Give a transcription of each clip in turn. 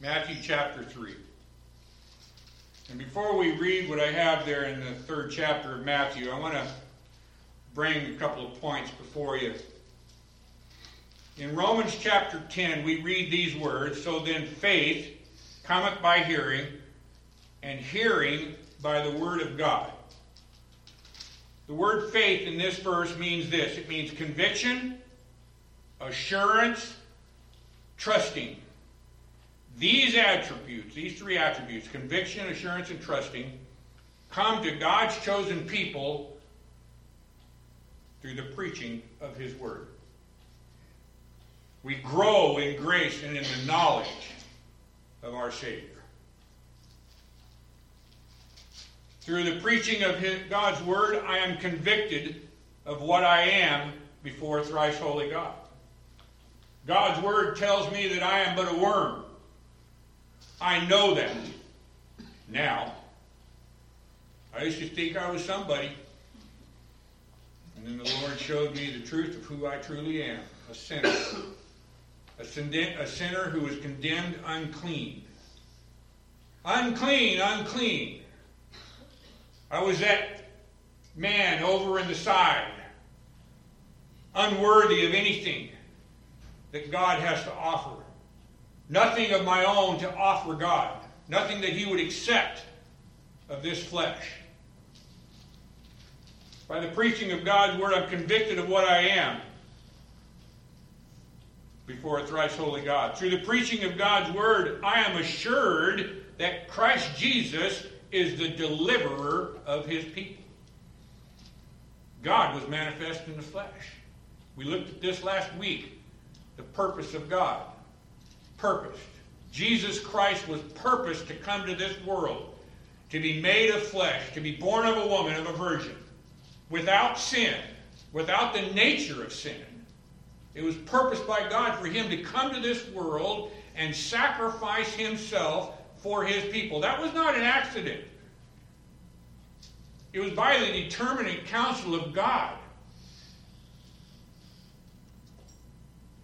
Matthew chapter 3. And before we read what I have there in the third chapter of Matthew, I want to bring a couple of points before you. In Romans chapter 10, we read these words So then faith cometh by hearing, and hearing by the word of God. The word faith in this verse means this it means conviction, assurance, trusting. These attributes, these three attributes, conviction, assurance, and trusting, come to God's chosen people through the preaching of His Word. We grow in grace and in the knowledge of our Savior. Through the preaching of his, God's Word, I am convicted of what I am before thrice holy God. God's Word tells me that I am but a worm. I know that now. I used to think I was somebody. And then the Lord showed me the truth of who I truly am a sinner. A, sinner who is condemned unclean. Unclean, unclean. I was that man over in the side, unworthy of anything that God has to offer. Nothing of my own to offer God. Nothing that He would accept of this flesh. By the preaching of God's Word, I'm convicted of what I am before a thrice holy God. Through the preaching of God's Word, I am assured that Christ Jesus is the deliverer of His people. God was manifest in the flesh. We looked at this last week the purpose of God purposed. Jesus Christ was purposed to come to this world, to be made of flesh, to be born of a woman, of a virgin, without sin, without the nature of sin. It was purposed by God for him to come to this world and sacrifice himself for his people. That was not an accident. It was by the determinate counsel of God.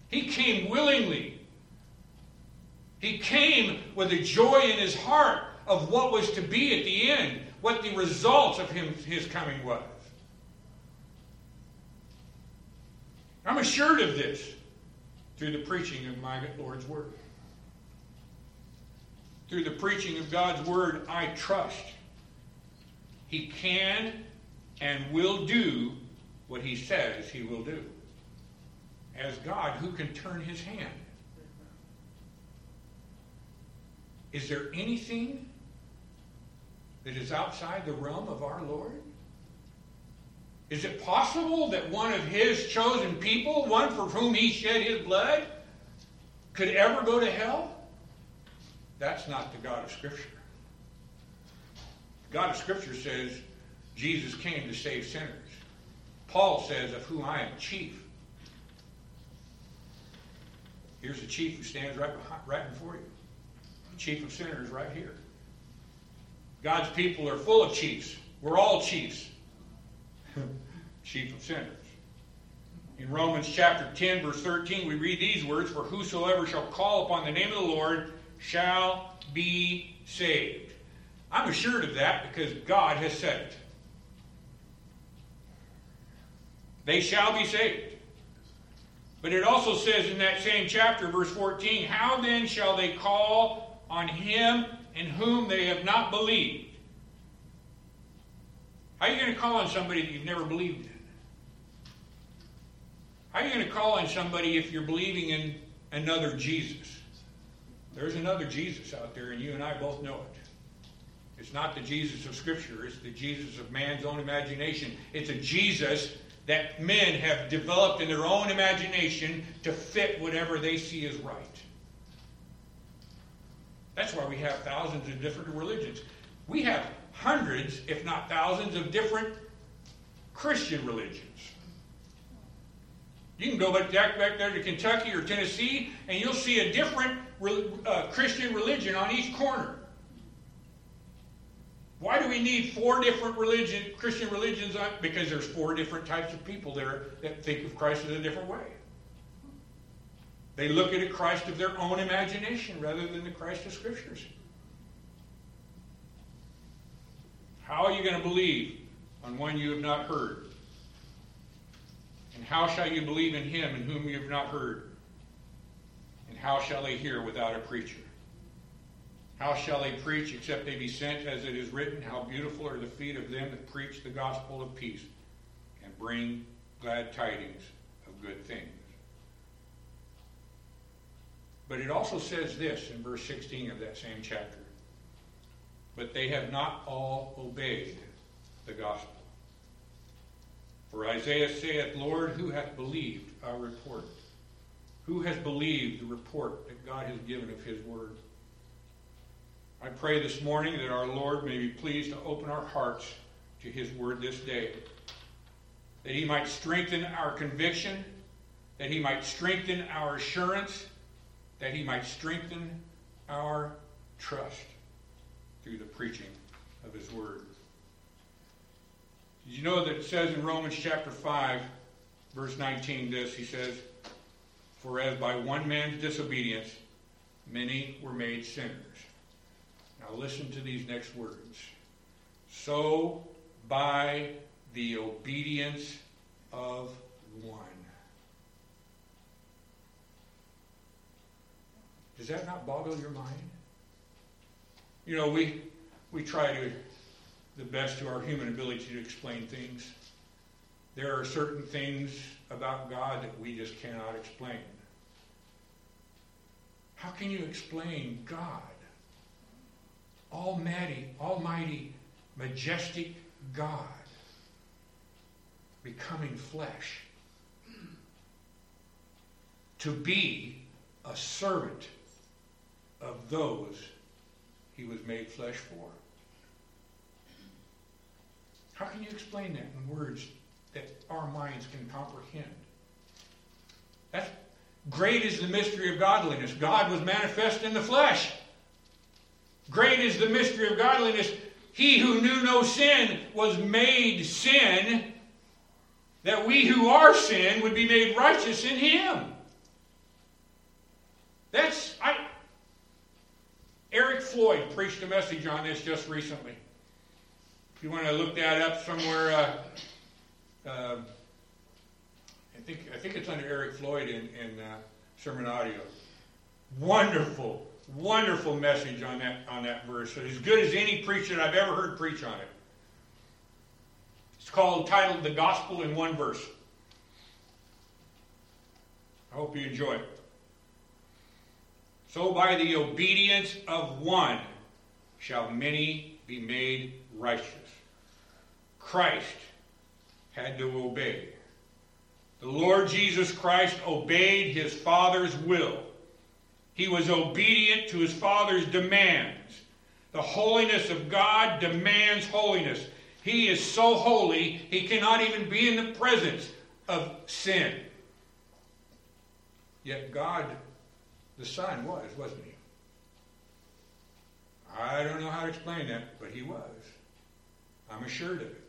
He came willingly he came with a joy in his heart of what was to be at the end, what the results of him, his coming was. I'm assured of this through the preaching of my Lord's Word. Through the preaching of God's Word, I trust He can and will do what He says He will do. As God, who can turn His hand? Is there anything that is outside the realm of our Lord? Is it possible that one of his chosen people, one for whom he shed his blood, could ever go to hell? That's not the God of Scripture. The God of Scripture says Jesus came to save sinners. Paul says, of whom I am chief. Here's the chief who stands right, behind, right before you chief of sinners right here. God's people are full of chiefs. We're all chiefs. chief of sinners. In Romans chapter 10, verse 13, we read these words For whosoever shall call upon the name of the Lord shall be saved. I'm assured of that because God has said it. They shall be saved. But it also says in that same chapter, verse 14, How then shall they call on him in whom they have not believed. How are you going to call on somebody that you've never believed in? How are you going to call on somebody if you're believing in another Jesus? There's another Jesus out there, and you and I both know it. It's not the Jesus of Scripture, it's the Jesus of man's own imagination. It's a Jesus that men have developed in their own imagination to fit whatever they see as right. That's why we have thousands of different religions. We have hundreds, if not thousands, of different Christian religions. You can go back, back there to Kentucky or Tennessee, and you'll see a different uh, Christian religion on each corner. Why do we need four different religion, Christian religions? On, because there's four different types of people there that think of Christ in a different way. They look at a Christ of their own imagination rather than the Christ of Scriptures. How are you going to believe on one you have not heard? And how shall you believe in him in whom you have not heard? And how shall they hear without a preacher? How shall they preach except they be sent, as it is written? How beautiful are the feet of them that preach the gospel of peace and bring glad tidings of good things. But it also says this in verse 16 of that same chapter. But they have not all obeyed the gospel. For Isaiah saith, Lord, who hath believed our report? Who has believed the report that God has given of his word? I pray this morning that our Lord may be pleased to open our hearts to his word this day, that he might strengthen our conviction, that he might strengthen our assurance, that he might strengthen our trust through the preaching of his word. Did you know that it says in Romans chapter 5, verse 19, this? He says, For as by one man's disobedience many were made sinners. Now listen to these next words. So by the obedience of one. Does that not boggle your mind? You know, we, we try to, the best of our human ability to explain things. There are certain things about God that we just cannot explain. How can you explain God? Almighty, almighty, majestic God becoming flesh to be a servant of those he was made flesh for. How can you explain that in words that our minds can comprehend? That's great is the mystery of godliness. God was manifest in the flesh. Great is the mystery of godliness. He who knew no sin was made sin, that we who are sin would be made righteous in him. That's Eric Floyd preached a message on this just recently. If you want to look that up somewhere, uh, uh, I think I think it's under Eric Floyd in, in uh, sermon audio. Wonderful, wonderful message on that on that verse. As good as any preacher I've ever heard preach on it. It's called titled "The Gospel in One Verse." I hope you enjoy it. So by the obedience of one shall many be made righteous. Christ had to obey. The Lord Jesus Christ obeyed his Father's will. He was obedient to his Father's demands. The holiness of God demands holiness. He is so holy, he cannot even be in the presence of sin. Yet God the Son was, wasn't he? I don't know how to explain that, but he was. I'm assured of it.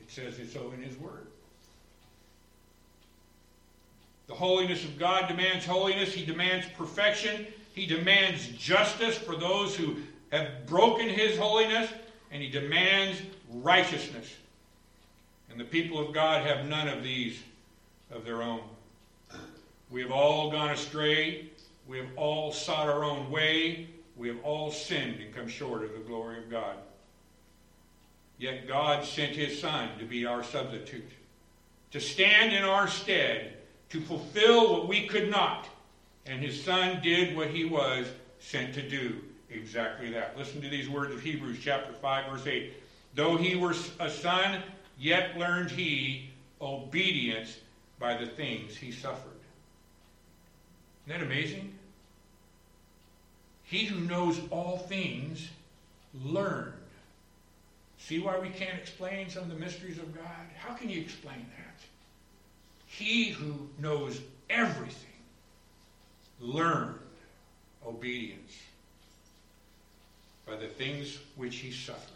It says it so in his word. The holiness of God demands holiness. He demands perfection. He demands justice for those who have broken his holiness. And he demands righteousness. And the people of God have none of these of their own. We have all gone astray. We have all sought our own way. We have all sinned and come short of the glory of God. Yet God sent his Son to be our substitute, to stand in our stead, to fulfill what we could not. And his Son did what he was sent to do exactly that. Listen to these words of Hebrews chapter 5, verse 8. Though he were a son, yet learned he obedience by the things he suffered. Isn't that amazing? He who knows all things learned. See why we can't explain some of the mysteries of God? How can you explain that? He who knows everything learned obedience by the things which he suffered.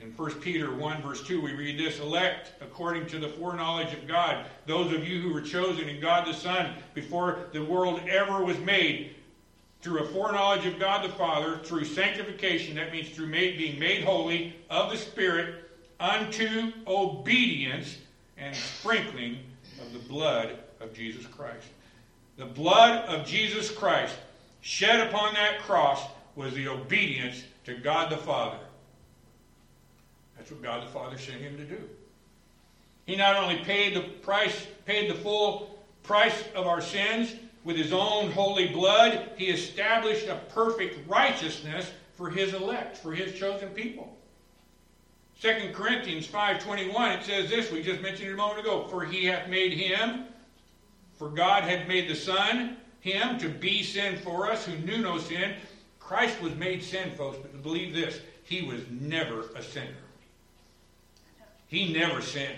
In 1 Peter 1, verse 2, we read this elect according to the foreknowledge of God, those of you who were chosen in God the Son before the world ever was made, through a foreknowledge of God the Father, through sanctification, that means through made, being made holy of the Spirit, unto obedience and sprinkling of the blood of Jesus Christ. The blood of Jesus Christ shed upon that cross was the obedience to God the Father. That's what God the Father sent him to do. He not only paid the price, paid the full price of our sins with his own holy blood, he established a perfect righteousness for his elect, for his chosen people. 2 Corinthians 5.21, it says this, we just mentioned it a moment ago, For he hath made him, for God had made the Son, him, to be sin for us, who knew no sin. Christ was made sin, folks, but believe this, he was never a sinner. He never sinned.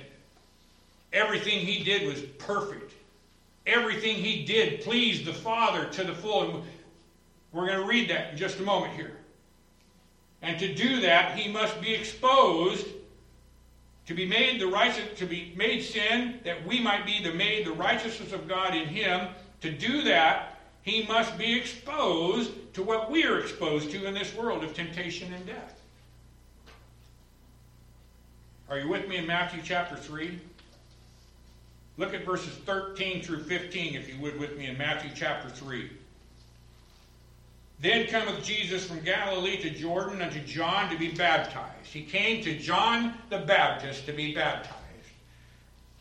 Everything he did was perfect. Everything he did pleased the Father to the full. And we're going to read that in just a moment here. And to do that, he must be exposed to be made the righteous, to be made sin, that we might be the made the righteousness of God in him. To do that, he must be exposed to what we are exposed to in this world of temptation and death. Are you with me in Matthew chapter 3? Look at verses 13 through 15, if you would, with me in Matthew chapter 3. Then cometh Jesus from Galilee to Jordan unto John to be baptized. He came to John the Baptist to be baptized.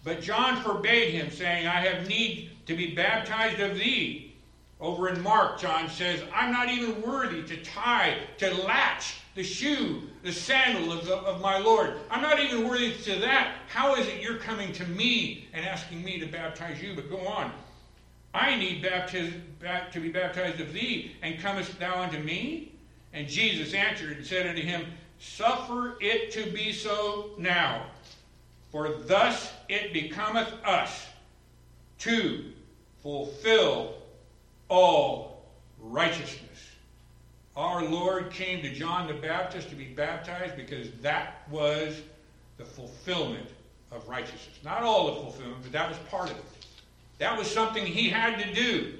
But John forbade him, saying, I have need to be baptized of thee. Over in Mark, John says, I'm not even worthy to tie, to latch the shoe, the sandal of, of my Lord. I'm not even worthy to that. How is it you're coming to me and asking me to baptize you? But go on. I need baptiz, to be baptized of thee, and comest thou unto me? And Jesus answered and said unto him, Suffer it to be so now, for thus it becometh us to fulfill all righteousness. Our Lord came to John the Baptist to be baptized because that was the fulfillment of righteousness. Not all the fulfillment, but that was part of it. That was something he had to do.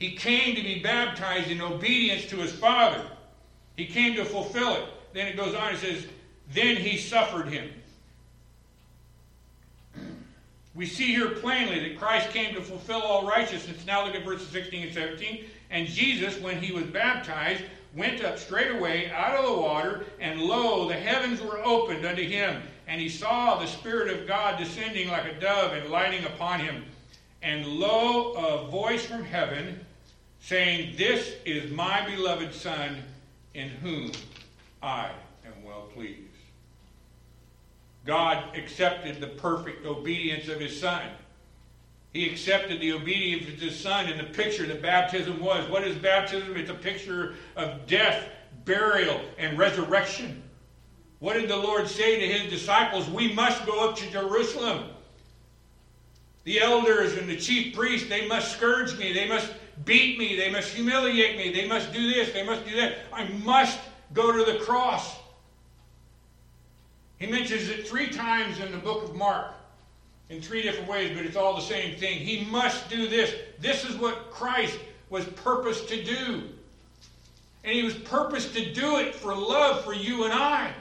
He came to be baptized in obedience to his Father. He came to fulfill it. Then it goes on, it says, Then he suffered him. We see here plainly that Christ came to fulfill all righteousness. Now look at verses 16 and 17. And Jesus, when he was baptized, went up straightway out of the water, and lo, the heavens were opened unto him. And he saw the Spirit of God descending like a dove and lighting upon him. And lo, a voice from heaven saying, This is my beloved Son, in whom I am well pleased. God accepted the perfect obedience of his Son. He accepted the obedience of his Son in the picture that baptism was. What is baptism? It's a picture of death, burial, and resurrection. What did the Lord say to his disciples? We must go up to Jerusalem. The elders and the chief priests, they must scourge me. They must beat me. They must humiliate me. They must do this. They must do that. I must go to the cross. He mentions it three times in the book of Mark in three different ways, but it's all the same thing. He must do this. This is what Christ was purposed to do. And he was purposed to do it for love for you and I.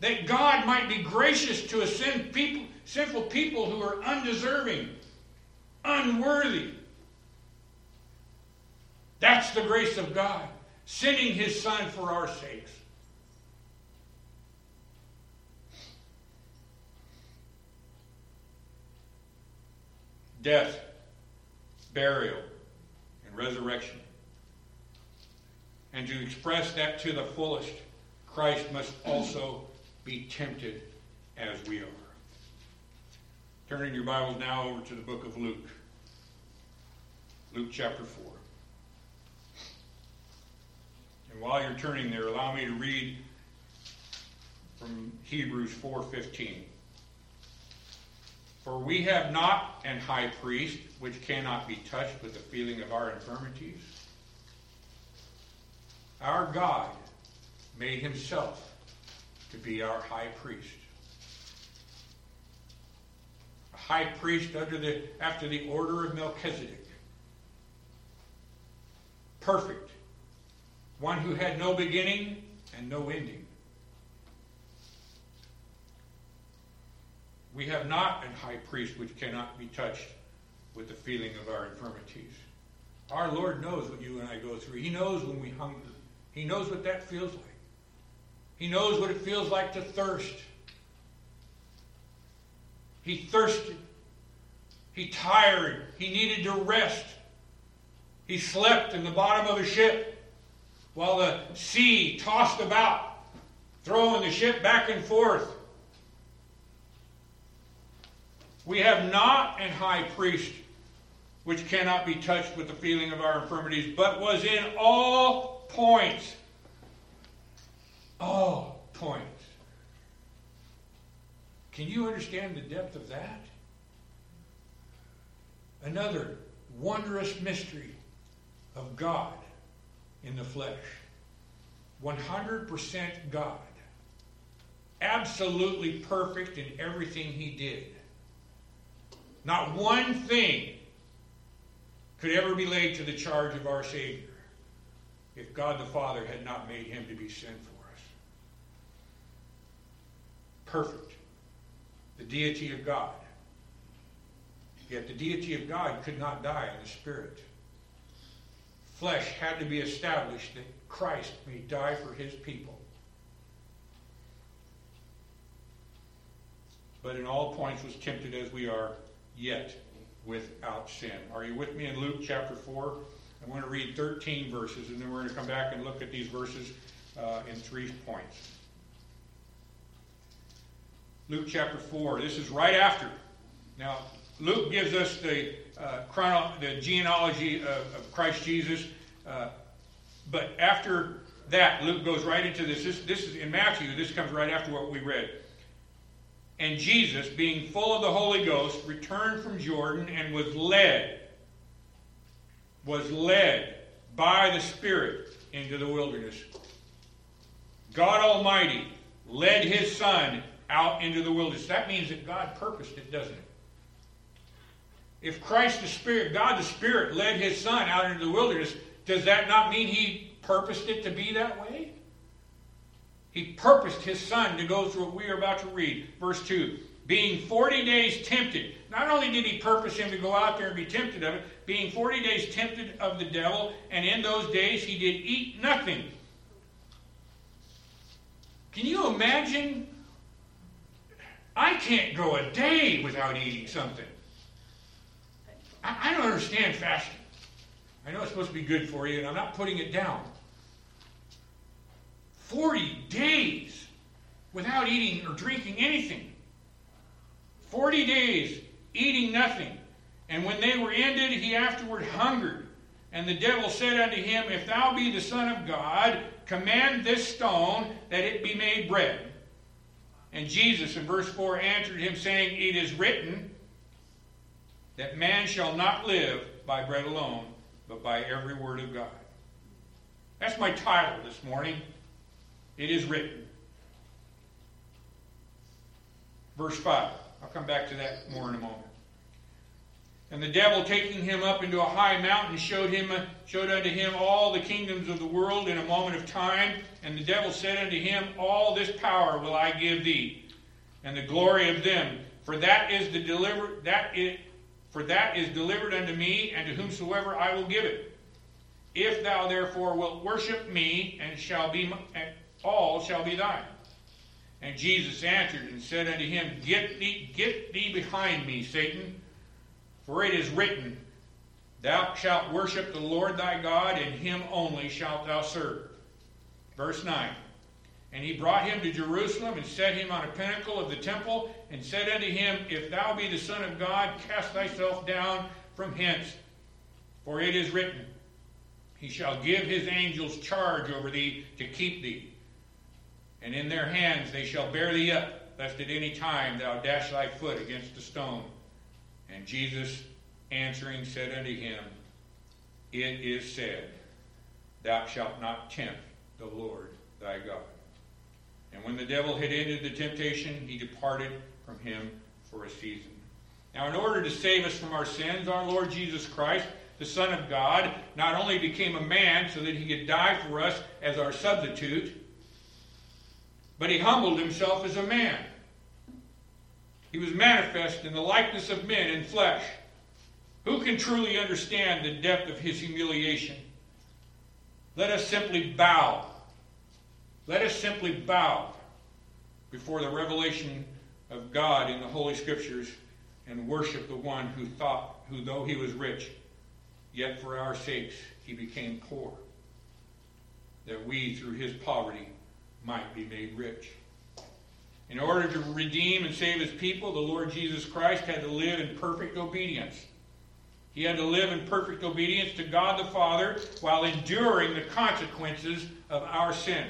That God might be gracious to a sin people, sinful people who are undeserving, unworthy. That's the grace of God, sending his Son for our sakes. Death, burial, and resurrection. And to express that to the fullest, Christ must also be tempted as we are. Turning your Bibles now over to the book of Luke. Luke chapter 4. And while you're turning there, allow me to read from Hebrews 4:15. For we have not an high priest which cannot be touched with the feeling of our infirmities. Our God made himself to be our high priest. A high priest under the, after the order of Melchizedek. Perfect. One who had no beginning and no ending. We have not a high priest which cannot be touched with the feeling of our infirmities. Our Lord knows what you and I go through. He knows when we hunger. He knows what that feels like. He knows what it feels like to thirst. He thirsted. He tired. He needed to rest. He slept in the bottom of a ship while the sea tossed about, throwing the ship back and forth. We have not an high priest which cannot be touched with the feeling of our infirmities, but was in all points. All points. Can you understand the depth of that? Another wondrous mystery of God in the flesh. 100% God. Absolutely perfect in everything he did. Not one thing could ever be laid to the charge of our Savior if God the Father had not made him to be sin for us. Perfect. The deity of God. Yet the deity of God could not die in the Spirit. Flesh had to be established that Christ may die for his people. But in all points was tempted as we are, yet without sin. Are you with me in Luke chapter 4? I'm going to read 13 verses, and then we're going to come back and look at these verses uh, in three points. Luke chapter 4. This is right after. Now, Luke gives us the, uh, chrono- the genealogy of, of Christ Jesus, uh, but after that, Luke goes right into this. this. This is in Matthew. This comes right after what we read. And Jesus, being full of the Holy Ghost, returned from Jordan and was led, was led by the Spirit into the wilderness. God Almighty led his Son out into the wilderness. That means that God purposed it, doesn't it? If Christ the Spirit, God the Spirit, led his Son out into the wilderness, does that not mean he purposed it to be that way? He purposed his son to go through what we are about to read. Verse 2 being 40 days tempted. Not only did he purpose him to go out there and be tempted of it, being 40 days tempted of the devil, and in those days he did eat nothing. Can you imagine? I can't go a day without eating something. I, I don't understand fasting. I know it's supposed to be good for you, and I'm not putting it down. 40 days without eating or drinking anything. 40 days eating nothing. And when they were ended, he afterward hungered. And the devil said unto him, If thou be the Son of God, command this stone that it be made bread. And Jesus, in verse 4, answered him, saying, It is written that man shall not live by bread alone, but by every word of God. That's my title this morning. It is written. Verse 5. I'll come back to that more in a moment. And the devil, taking him up into a high mountain, showed him showed unto him all the kingdoms of the world in a moment of time. And the devil said unto him, All this power will I give thee, and the glory of them, for that is the deliver that is, for that is delivered unto me, and to whomsoever I will give it. If thou therefore wilt worship me, and shall be all shall be thine. And Jesus answered and said unto him, Get thee, get thee behind me, Satan, for it is written, Thou shalt worship the Lord thy God, and him only shalt thou serve. Verse 9. And he brought him to Jerusalem and set him on a pinnacle of the temple, and said unto him, If thou be the Son of God, cast thyself down from hence. For it is written, He shall give his angels charge over thee to keep thee and in their hands they shall bear thee up, lest at any time thou dash thy foot against a stone. And Jesus answering said unto him, It is said, Thou shalt not tempt the Lord thy God. And when the devil had ended the temptation, he departed from him for a season. Now, in order to save us from our sins, our Lord Jesus Christ, the Son of God, not only became a man so that he could die for us as our substitute, but he humbled himself as a man. He was manifest in the likeness of men in flesh. Who can truly understand the depth of his humiliation? Let us simply bow. Let us simply bow before the revelation of God in the Holy Scriptures and worship the one who thought, who though he was rich, yet for our sakes he became poor, that we through his poverty might be made rich. In order to redeem and save his people, the Lord Jesus Christ had to live in perfect obedience. He had to live in perfect obedience to God the Father while enduring the consequences of our sin.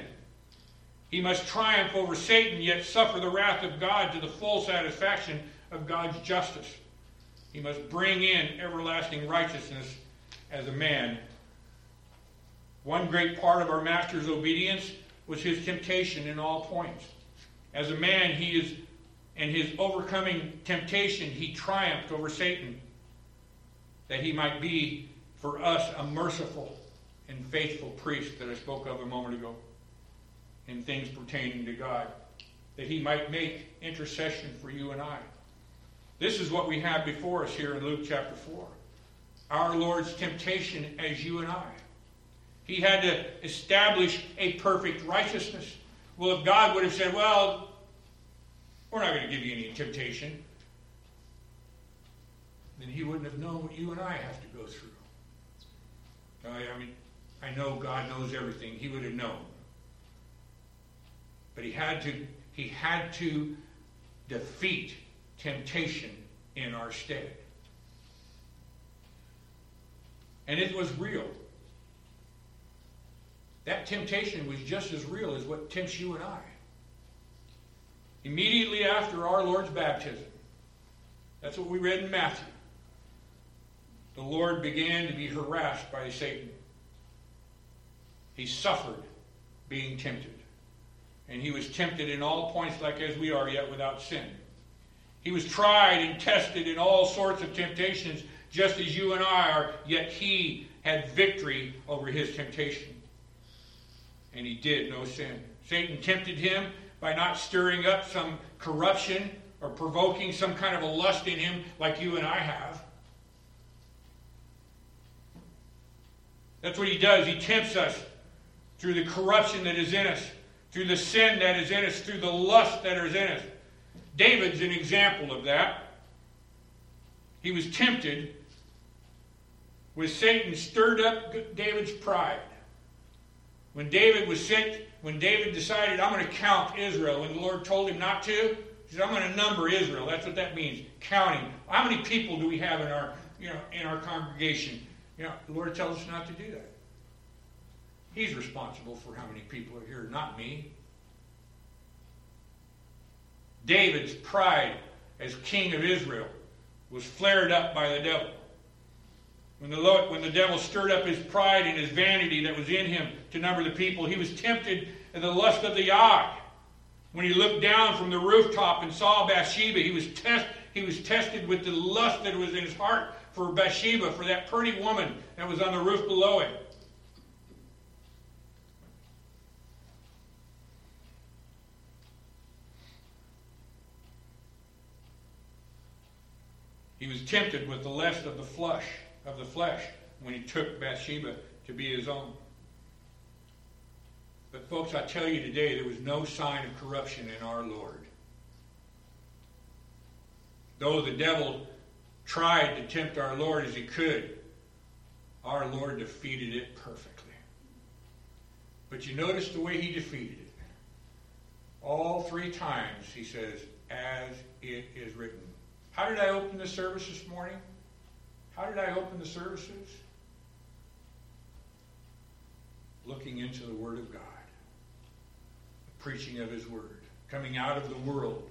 He must triumph over Satan, yet suffer the wrath of God to the full satisfaction of God's justice. He must bring in everlasting righteousness as a man. One great part of our Master's obedience was his temptation in all points. As a man, he is, in his overcoming temptation, he triumphed over Satan, that he might be for us a merciful and faithful priest that I spoke of a moment ago in things pertaining to God, that he might make intercession for you and I. This is what we have before us here in Luke chapter 4. Our Lord's temptation as you and I. He had to establish a perfect righteousness. Well, if God would have said, well, we're not going to give you any temptation, then he wouldn't have known what you and I have to go through. I mean, I know God knows everything. He would have known. But he had to, he had to defeat temptation in our stead. And it was real. That temptation was just as real as what tempts you and I. Immediately after our Lord's baptism, that's what we read in Matthew, the Lord began to be harassed by Satan. He suffered being tempted. And he was tempted in all points like as we are, yet without sin. He was tried and tested in all sorts of temptations, just as you and I are, yet he had victory over his temptation and he did no sin. Satan tempted him by not stirring up some corruption or provoking some kind of a lust in him like you and I have. That's what he does. He tempts us through the corruption that is in us, through the sin that is in us, through the lust that is in us. David's an example of that. He was tempted with Satan stirred up David's pride. When David was sent, when David decided, I'm going to count Israel, when the Lord told him not to, he said, I'm going to number Israel. That's what that means, counting. How many people do we have in our, you know, in our congregation? You know, the Lord tells us not to do that. He's responsible for how many people are here, not me. David's pride as king of Israel was flared up by the devil. When the, Lord, when the devil stirred up his pride and his vanity that was in him to number the people, he was tempted in the lust of the eye. When he looked down from the rooftop and saw Bathsheba, he was, test, he was tested with the lust that was in his heart for Bathsheba, for that pretty woman that was on the roof below him. He was tempted with the lust of the flesh of the flesh when he took Bathsheba to be his own. But, folks, I tell you today, there was no sign of corruption in our Lord. Though the devil tried to tempt our Lord as he could, our Lord defeated it perfectly. But you notice the way he defeated it. All three times he says, as it is written. How did I open the service this morning? How did I open the services? Looking into the Word of God, the preaching of His Word, coming out of the world,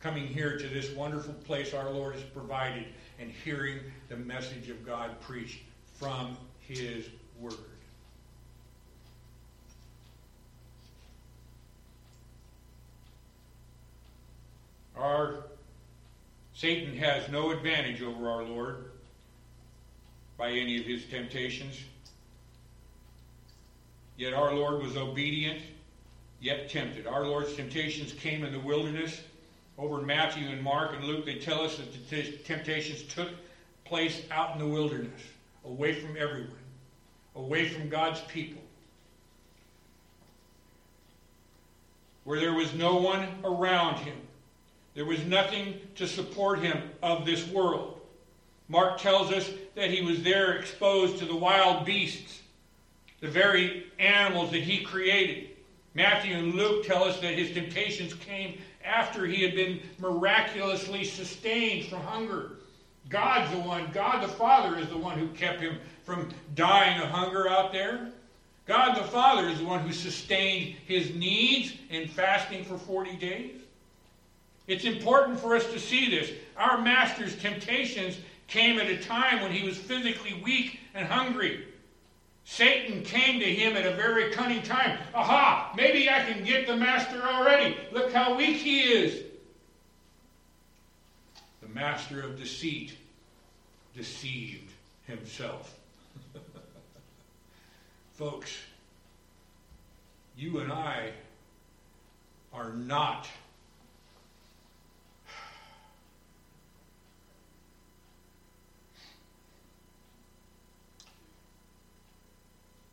coming here to this wonderful place our Lord has provided, and hearing the message of God preached from His Word. Our Satan has no advantage over our Lord by any of his temptations. Yet our Lord was obedient, yet tempted. Our Lord's temptations came in the wilderness. Over in Matthew and Mark and Luke, they tell us that the temptations took place out in the wilderness, away from everyone, away from God's people. Where there was no one around him. There was nothing to support him of this world. Mark tells us that he was there exposed to the wild beasts the very animals that he created. Matthew and Luke tell us that his temptations came after he had been miraculously sustained from hunger. God's the one, God the Father is the one who kept him from dying of hunger out there. God the Father is the one who sustained his needs in fasting for 40 days. It's important for us to see this. Our Master's temptations came at a time when he was physically weak and hungry. Satan came to him at a very cunning time. Aha, maybe I can get the master already. Look how weak he is. The master of deceit deceived himself. Folks, you and I are not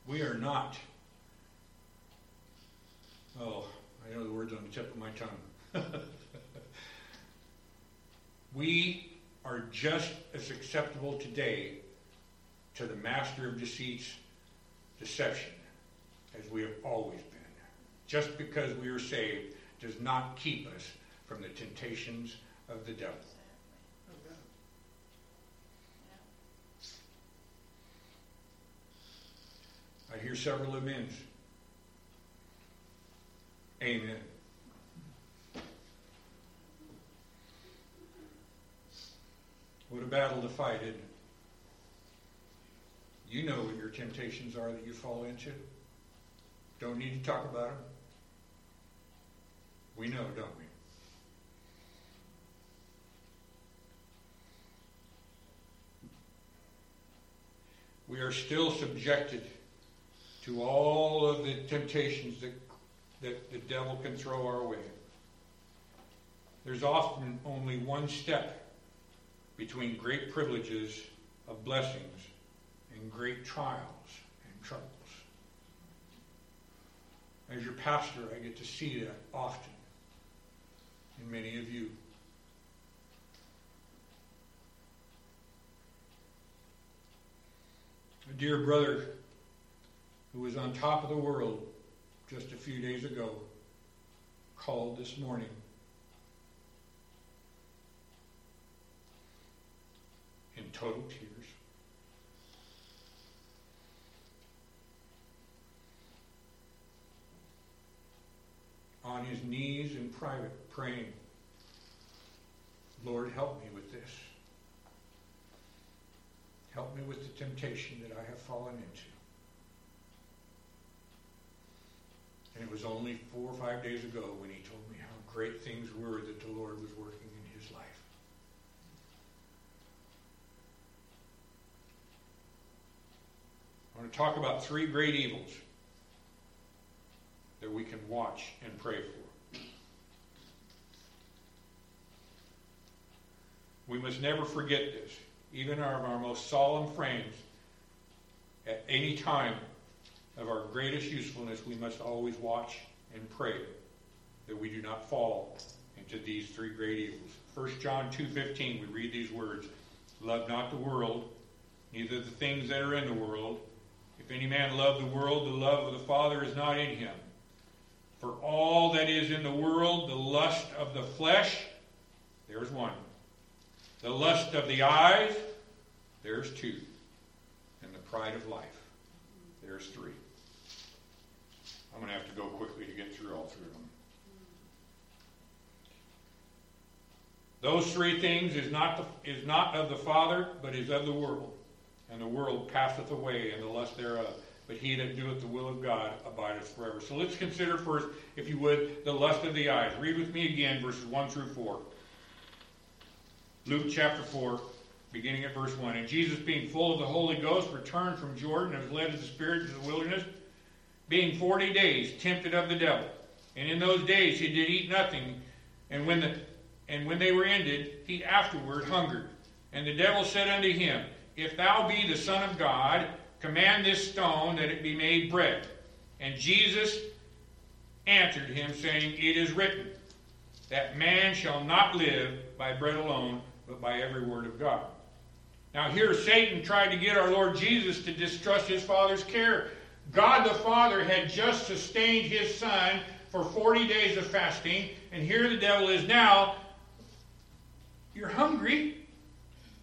We are not. Oh, I know the words on the tip of my tongue. we are just as acceptable today to the master of deceit's deception as we have always been. Just because we are saved does not keep us from the temptations of the devil. Hear several amens. Amen. What a battle to fight, isn't it? You know what your temptations are that you fall into. Don't need to talk about them. We know, don't we? We are still subjected to all of the temptations that, that the devil can throw our way. There's often only one step between great privileges of blessings and great trials and troubles. As your pastor, I get to see that often in many of you. A dear brother who was on top of the world just a few days ago, called this morning. In total tears. On his knees in private, praying, Lord, help me with this. Help me with the temptation that I have fallen into. And it was only four or five days ago when he told me how great things were that the Lord was working in his life. I want to talk about three great evils that we can watch and pray for. We must never forget this, even in our, our most solemn frames, at any time of our greatest usefulness, we must always watch and pray that we do not fall into these three great evils. 1 John 2.15, we read these words, Love not the world, neither the things that are in the world. If any man love the world, the love of the Father is not in him. For all that is in the world, the lust of the flesh, there's one. The lust of the eyes, there's two. And the pride of life, there's three. Going to have to go quickly to get through all three of them. Those three things is not, the, is not of the Father, but is of the world. And the world passeth away, and the lust thereof. But he that doeth the will of God abideth forever. So let's consider first, if you would, the lust of the eyes. Read with me again verses 1 through 4. Luke chapter 4, beginning at verse 1. And Jesus, being full of the Holy Ghost, returned from Jordan and was led of the Spirit into the wilderness, being forty days tempted of the devil. And in those days he did eat nothing, and when the and when they were ended, he afterward hungered. And the devil said unto him, If thou be the Son of God, command this stone that it be made bread. And Jesus answered him, saying, It is written, that man shall not live by bread alone, but by every word of God. Now, here Satan tried to get our Lord Jesus to distrust his Father's care. God the Father had just sustained his Son for 40 days of fasting, and here the devil is now. You're hungry.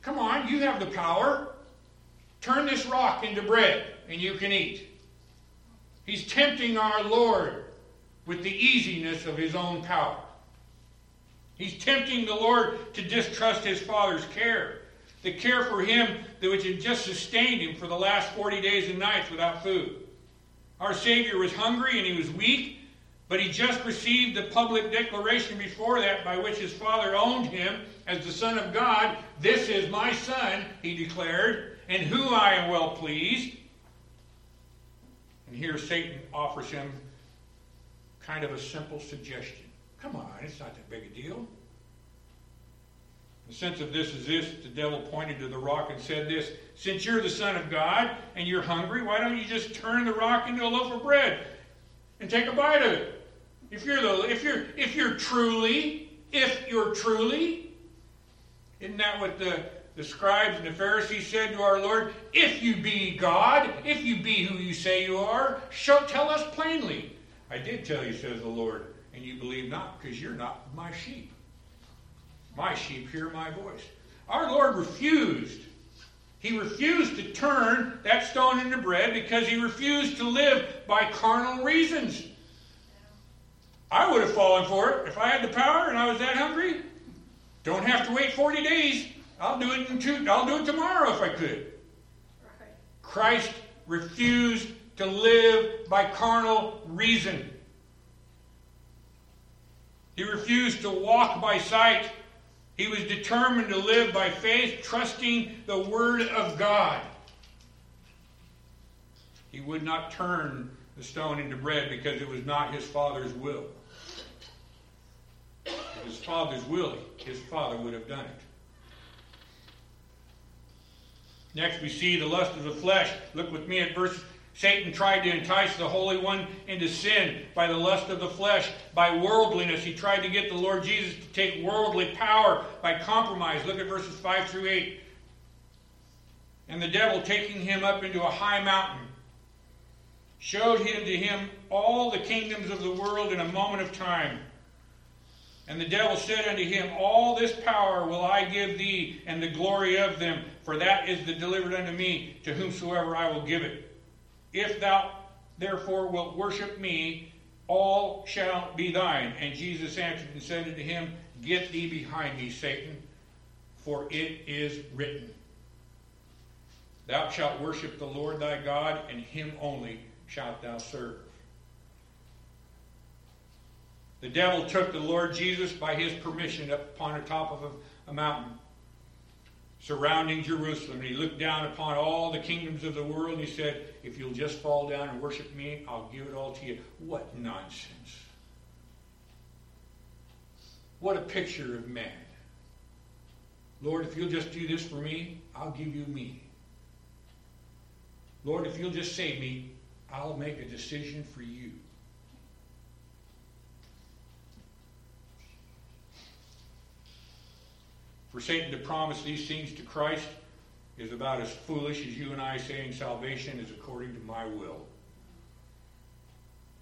Come on, you have the power. Turn this rock into bread, and you can eat. He's tempting our Lord with the easiness of his own power. He's tempting the Lord to distrust his Father's care, the care for him that which had just sustained him for the last 40 days and nights without food. Our Savior was hungry and he was weak, but he just received the public declaration before that by which his Father owned him as the Son of God. This is my Son, he declared, and who I am well pleased. And here Satan offers him kind of a simple suggestion. Come on, it's not that big a deal. The sense of this is this the devil pointed to the rock and said this Since you're the Son of God and you're hungry, why don't you just turn the rock into a loaf of bread and take a bite of it? If you're the if you're if you're truly, if you're truly, isn't that what the, the scribes and the Pharisees said to our Lord? If you be God, if you be who you say you are, show tell us plainly. I did tell you, says the Lord and you believe not because you're not my sheep. My sheep hear my voice. Our Lord refused. He refused to turn that stone into bread because he refused to live by carnal reasons. I would have fallen for it if I had the power and I was that hungry. Don't have to wait 40 days. I'll do it in two, I'll do it tomorrow if I could. Christ refused to live by carnal reason. He refused to walk by sight. He was determined to live by faith, trusting the Word of God. He would not turn the stone into bread because it was not his Father's will. If his Father's will, his Father would have done it. Next, we see the lust of the flesh. Look with me at verse Satan tried to entice the Holy One into sin by the lust of the flesh, by worldliness. He tried to get the Lord Jesus to take worldly power by compromise. Look at verses 5 through 8. And the devil, taking him up into a high mountain, showed him to him all the kingdoms of the world in a moment of time. And the devil said unto him, All this power will I give thee, and the glory of them, for that is the delivered unto me, to whomsoever I will give it. If thou therefore wilt worship me, all shall be thine. And Jesus answered and said unto him, Get thee behind me, Satan, for it is written, Thou shalt worship the Lord thy God, and him only shalt thou serve. The devil took the Lord Jesus by his permission up upon the top of a, a mountain surrounding Jerusalem. And he looked down upon all the kingdoms of the world and he said, If you'll just fall down and worship me, I'll give it all to you. What nonsense. What a picture of man. Lord, if you'll just do this for me, I'll give you me. Lord, if you'll just save me, I'll make a decision for you. For Satan to promise these things to Christ is about as foolish as you and I saying salvation is according to my will,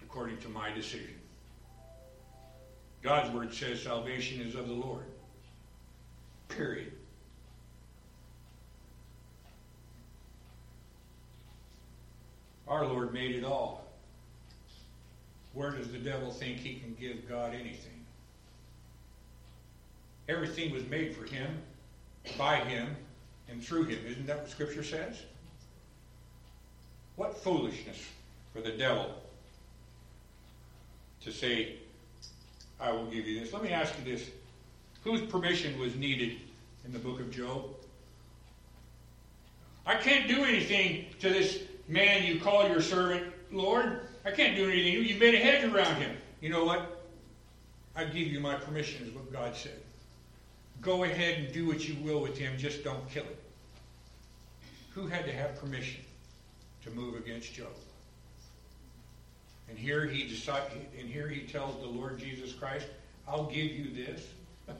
according to my decision. God's word says salvation is of the Lord. Period. Our Lord made it all. Where does the devil think he can give God anything? Everything was made for him, by him, and through him. Isn't that what Scripture says? What foolishness for the devil to say, I will give you this. Let me ask you this. Whose permission was needed in the book of Job. I can't do anything to this man you call your servant, Lord. I can't do anything. You You've made a hedge around him. You know what? I give you my permission, is what God said. Go ahead and do what you will with him, just don't kill him. Who had to have permission to move against Job? And here he decide, and here he tells the Lord Jesus Christ, I'll give you this.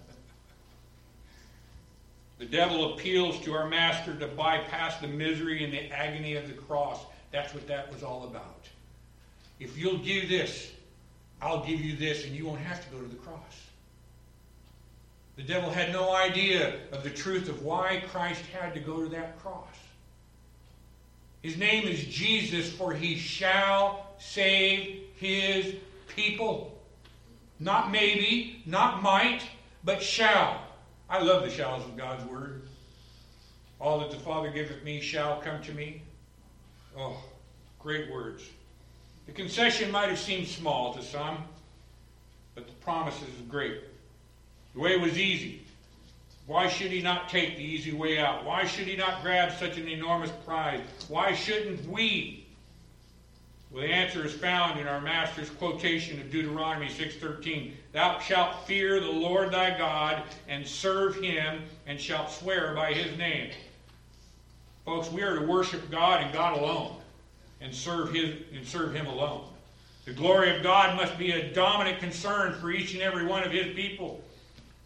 the devil appeals to our master to bypass the misery and the agony of the cross. That's what that was all about. If you'll do this, I'll give you this, and you won't have to go to the cross. The devil had no idea of the truth of why Christ had to go to that cross. His name is Jesus, for he shall save his people. Not maybe, not might, but shall. I love the shalls of God's word. All that the Father giveth me shall come to me. Oh, great words. The concession might have seemed small to some, but the promise is great. The way was easy. Why should he not take the easy way out? Why should he not grab such an enormous prize? Why shouldn't we? Well, the answer is found in our master's quotation of Deuteronomy 6:13. Thou shalt fear the Lord thy God and serve him and shalt swear by his name. Folks, we are to worship God and God alone and serve his and serve him alone. The glory of God must be a dominant concern for each and every one of his people.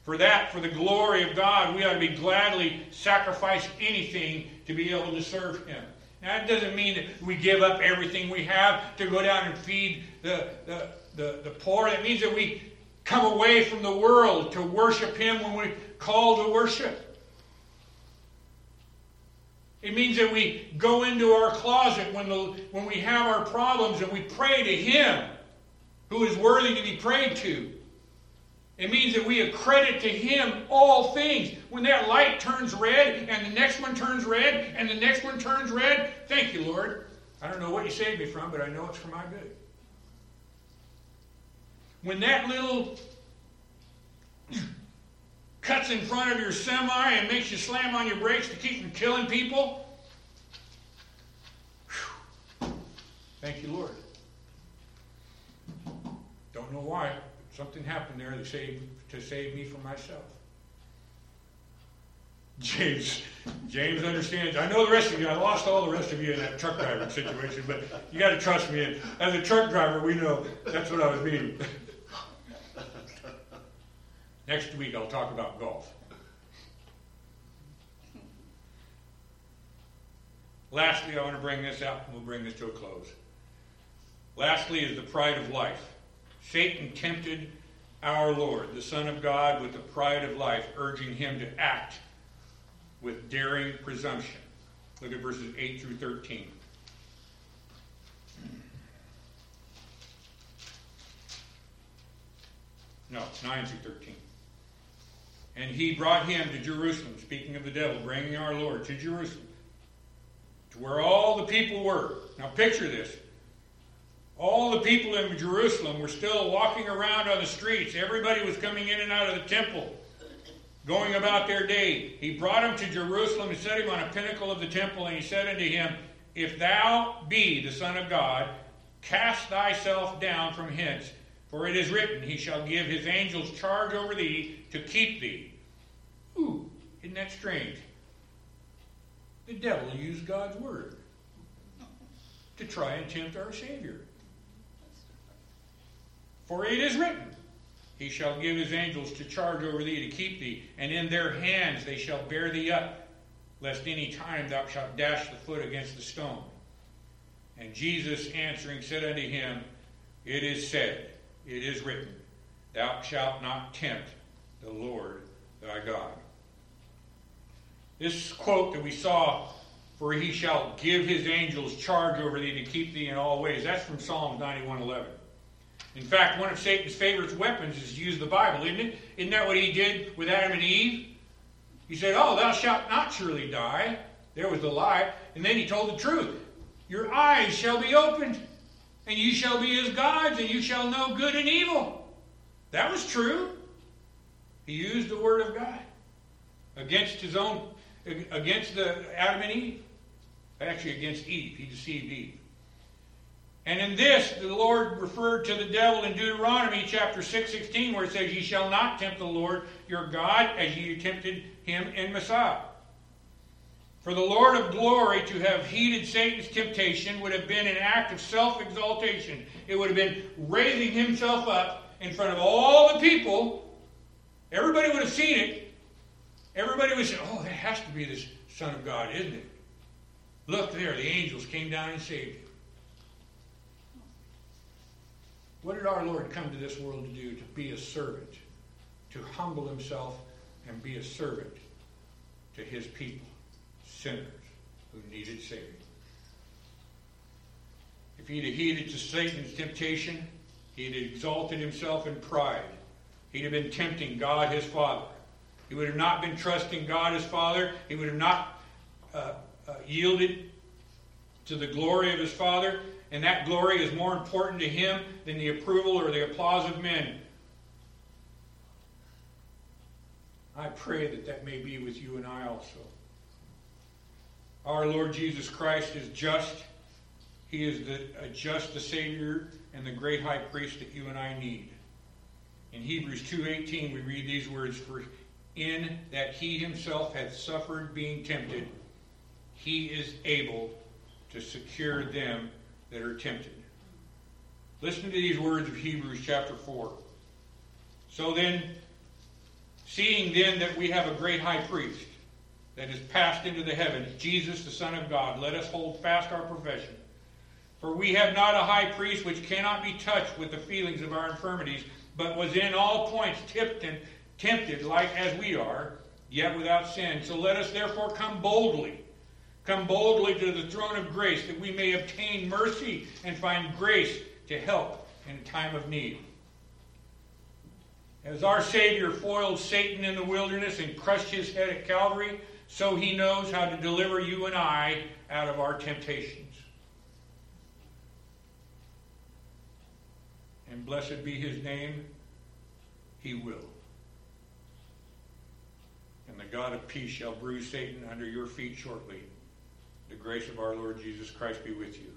For that, for the glory of God, we ought to be gladly sacrifice anything to be able to serve him. Now, that doesn't mean that we give up everything we have to go down and feed the, the, the, the poor. That means that we come away from the world to worship him when we call to worship. It means that we go into our closet when, the, when we have our problems and we pray to Him who is worthy to be prayed to. It means that we accredit to Him all things. When that light turns red and the next one turns red and the next one turns red, thank you, Lord. I don't know what you saved me from, but I know it's for my good. When that little cuts in front of your semi and makes you slam on your brakes to keep from killing people. Whew. Thank you, Lord. Don't know why. Something happened there to save, to save me from myself. James, James understands. I know the rest of you. I lost all the rest of you in that truck driver situation, but you got to trust me. And As a truck driver, we know that's what I was meaning. Next week I'll talk about golf. Lastly, I want to bring this out and we'll bring this to a close. Lastly, is the pride of life. Satan tempted our Lord, the Son of God, with the pride of life, urging him to act with daring presumption. Look at verses 8 through 13. No, 9 through 13. And he brought him to Jerusalem, speaking of the devil, bringing our Lord to Jerusalem, to where all the people were. Now picture this. All the people in Jerusalem were still walking around on the streets. Everybody was coming in and out of the temple, going about their day. He brought him to Jerusalem and set him on a pinnacle of the temple, and he said unto him, If thou be the Son of God, cast thyself down from hence. For it is written, He shall give His angels charge over thee to keep thee. Ooh, isn't that strange? The devil used God's word to try and tempt our Savior. For it is written, He shall give His angels to charge over thee to keep thee, and in their hands they shall bear thee up, lest any time thou shalt dash the foot against the stone. And Jesus answering said unto him, It is said, it is written, Thou shalt not tempt the Lord thy God. This quote that we saw, for he shall give his angels charge over thee to keep thee in all ways, that's from Psalms 91.11. In fact, one of Satan's favorite weapons is to use the Bible, isn't it? Isn't that what he did with Adam and Eve? He said, Oh, thou shalt not surely die. There was the lie. And then he told the truth. Your eyes shall be opened and you shall be as gods, and you shall know good and evil. That was true. He used the Word of God. against his own, against the Adam and Eve. Actually, against Eve. He deceived Eve. And in this, the Lord referred to the devil in Deuteronomy chapter 6, 16, where it says, Ye shall not tempt the Lord your God as ye tempted him in Massah. For the Lord of glory to have heeded Satan's temptation would have been an act of self exaltation. It would have been raising himself up in front of all the people. Everybody would have seen it. Everybody would say, Oh, that has to be this Son of God, isn't it? Look there, the angels came down and saved you. What did our Lord come to this world to do? To be a servant, to humble himself and be a servant to his people, sinners who needed saving. If he'd have heeded to Satan's temptation, he'd have exalted himself in pride. He'd have been tempting God his Father. He would have not been trusting God his Father. He would have not uh, uh, yielded to the glory of his Father and that glory is more important to him than the approval or the applause of men. I pray that that may be with you and I also. Our Lord Jesus Christ is just. He is the, just the Savior and the great high priest that you and I need. In Hebrews 2.18 we read these words, For in that he himself hath suffered being tempted, he is able to secure them that are tempted. Listen to these words of Hebrews chapter 4. So then, seeing then that we have a great high priest that is passed into the heavens, Jesus the Son of God, let us hold fast our profession. For we have not a high priest which cannot be touched with the feelings of our infirmities, but was in all points tipped and tempted like as we are, yet without sin. So let us therefore come boldly Come boldly to the throne of grace that we may obtain mercy and find grace to help in time of need. As our Savior foiled Satan in the wilderness and crushed his head at Calvary, so he knows how to deliver you and I out of our temptations. And blessed be his name, he will. And the God of peace shall bruise Satan under your feet shortly. The grace of our Lord Jesus Christ be with you.